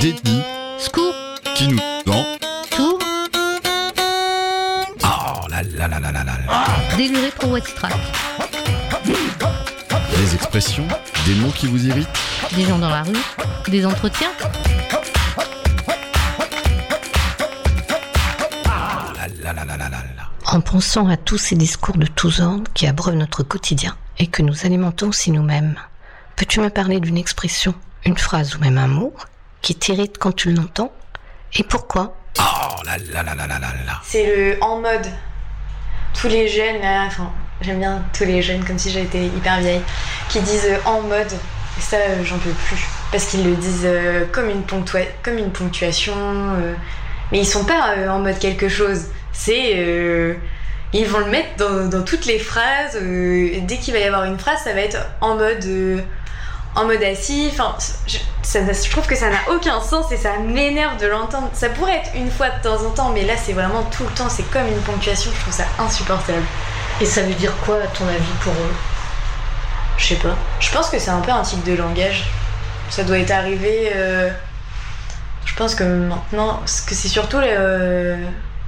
détenus Scoop, qui nous dans tour, Oh là là là là là là là. déluré pro. Des expressions, des mots qui vous irritent Des gens dans la rue, des entretiens. Oh là là là là là là là. En pensant à tous ces discours de tous ordres qui abreuvent notre quotidien et que nous alimentons aussi nous-mêmes, peux-tu me parler d'une expression, une phrase ou même un mot qui t'irrite quand tu l'entends Et pourquoi? Oh là là là là là là là. C'est le en mode. Tous les jeunes, là, enfin, j'aime bien tous les jeunes, comme si j'étais hyper vieille, qui disent euh, en mode. Et ça, euh, j'en peux plus. Parce qu'ils le disent euh, comme, une ponctua- comme une ponctuation. euh, mais ils sont pas euh, en mode quelque chose. C'est. euh, ils vont le mettre dans, dans toutes les phrases. euh, dès qu'il va y avoir une phrase, ça va être en mode. En mode assis. Enfin, je, ça- je trouve que ça n'a aucun sens et ça m'énerve de l'entendre. Ça pourrait être une fois de temps en temps, mais là, c'est vraiment tout le temps. C'est comme une ponctuation. Je trouve ça insupportable. Et ça veut dire quoi à ton avis pour eux? Je sais pas. Je pense que c'est un peu un type de langage. Ça doit être arrivé. euh, Je pense que maintenant, parce que c'est surtout euh,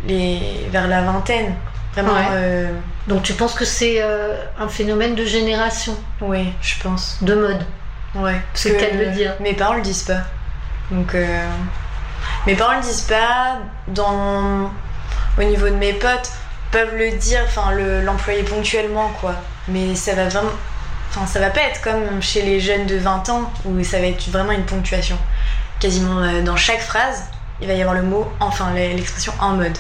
les vers la vingtaine. Vraiment. Ouais. euh, Donc tu penses que c'est euh, un phénomène de génération, Oui, je pense. de mode? Ouais. Parce C'est le cas de le dire. Mes parents le disent pas. Donc. euh, Mes parents le disent pas. Dans. Au niveau de mes potes, peuvent le dire, enfin le- l'employer ponctuellement, quoi. Mais ça va vraiment. Enfin, ça va pas être comme chez les jeunes de 20 ans où ça va être vraiment une ponctuation. Quasiment euh, dans chaque phrase, il va y avoir le mot, enfin l'expression en mode.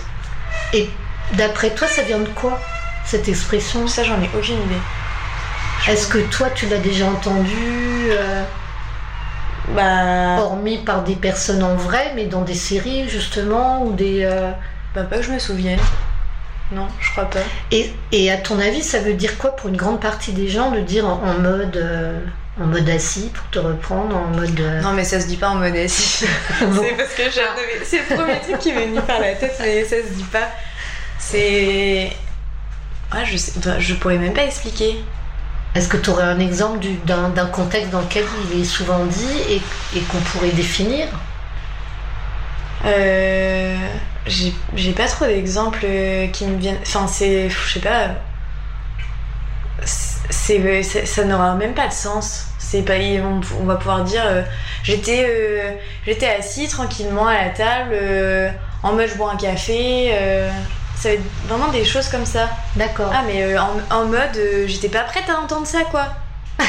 Et d'après toi, ça vient de quoi cette expression? Ça, j'en ai aucune idée. Est-ce que toi, tu l'as déjà entendu euh, Bah. hormis par des personnes en vrai, mais dans des séries justement ou des euh, Bah, pas que je me souvienne. Non, je crois pas. et, et à ton avis, ça veut dire quoi pour une grande partie des gens de dire en, en mode euh, en mode assis pour te reprendre en mode euh, Non, mais ça se dit pas en mode assis. bon. C'est parce que j'ai C'est le premier truc qui m'est venu par la tête, mais ça se dit pas. C'est. Ah, je sais. Je pourrais même pas expliquer. Est-ce que tu aurais un exemple du- d'un contexte dans lequel il est souvent dit et, qu'on pourrait définir? Euh. J'ai pas trop d'exemples euh, qui me viennent. Enfin, c'est. Je sais pas. C'est. Ça n'aura même pas de sens. C'est pas. On, va pouvoir dire. euh, J'étais assis tranquillement à la table, en mode je bois un café. Ça va être vraiment des choses comme ça. D'accord. Ah mais euh, en, en mode euh, j'étais pas prête à entendre ça quoi.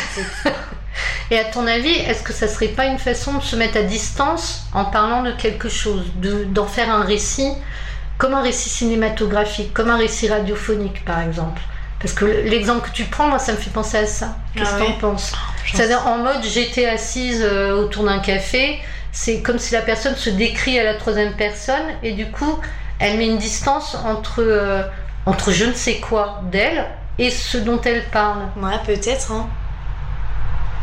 Et à ton avis, est-ce que ça serait pas une façon de se mettre à distance en parlant de quelque chose, de- d'en faire un récit, comme un récit cinématographique, comme un récit radiophonique par exemple? Parce que l'exemple que tu prends, moi, ça me fait penser à ça. Qu'est-ce Ah que ouais t'en penses? J'en C'est-à-dire en mode j'étais assise euh, autour d'un café, c'est comme si la personne se décrit à la troisième personne et du coup elle met une distance entre, euh, entre je ne sais quoi d'elle et ce dont elle parle. Ouais peut-être hein.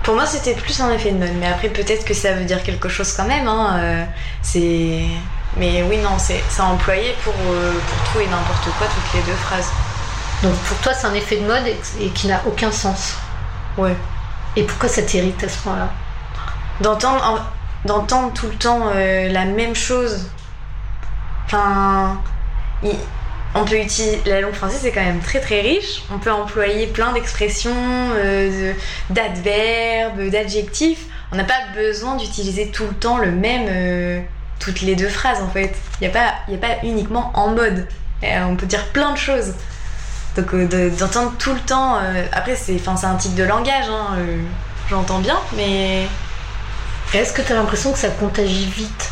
Pour moi c'était plus un effet de mode mais après peut-être que ça veut dire quelque chose quand même hein. euh, c'est mais oui non c'est employé pour euh, pour tout et n'importe quoi toutes les deux phrases. Donc pour toi c'est un effet de mode et, et qui n'a aucun sens. Ouais. Et pourquoi ça t'irrite à ce point-là? D'entendre en- d'entendre tout le temps euh, la même chose. Enfin on peut utiliser la langue française c'est quand même très très riche. On peut employer plein d'expressions, euh, d'adverbes, d'adjectifs. On n'a pas besoin d'utiliser tout le temps le même euh, toutes les deux phrases en fait. Il n'y a pas uniquement en mode. Euh, on peut dire plein de choses. Donc de- d'entendre tout le temps. après c'est un type de langage. hein, J'entends bien, mais Est-ce que tu as l'impression que ça contagie vite?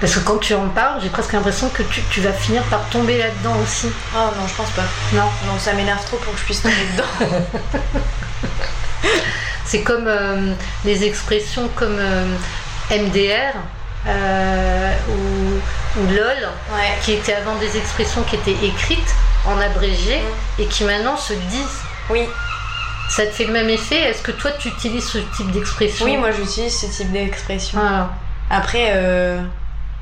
Parce que quand tu en parles, j'ai presque l'impression que tu, tu vas finir par tomber là-dedans aussi. oh non je pense pas. Non. Non ça m'énerve trop pour que je puisse tomber dedans. C'est comme euh, les expressions comme euh, MDR euh, ou, ou LOL, Ouais. qui étaient avant des expressions qui étaient écrites en abrégé et qui maintenant se disent. Oui. Ça te fait le même effet? Est-ce que toi tu utilises ce type d'expression? Oui, moi j'utilise ce type d'expression. Ah. Après, euh,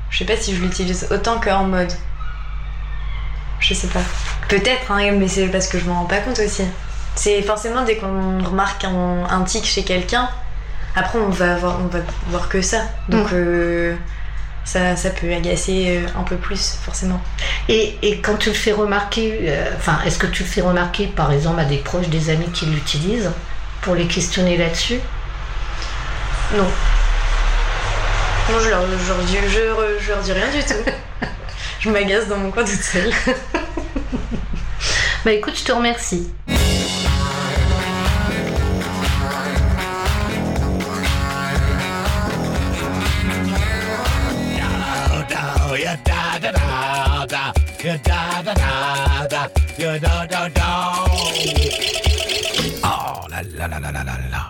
je sais pas si je l'utilise autant qu'en mode. Je sais pas. Peut-être, hein, mais c'est parce que je m'en rends pas compte aussi. C'est forcément dès qu'on remarque un, un tic chez quelqu'un, Après, on va avoir, on va voir que ça. Donc, euh, ça, ça peut agacer euh, un peu plus, forcément. Et, et quand tu le fais remarquer, euh, enfin, est-ce que tu le fais remarquer par exemple à des proches, des amis qui l'utilisent pour les questionner là-dessus? Non. Non, je leur, je leur dis, je, re- je leur dis rien du tout. je m'agace dans mon coin toute seule. Bah écoute, je te remercie. Oh. Oh là là là là là là là.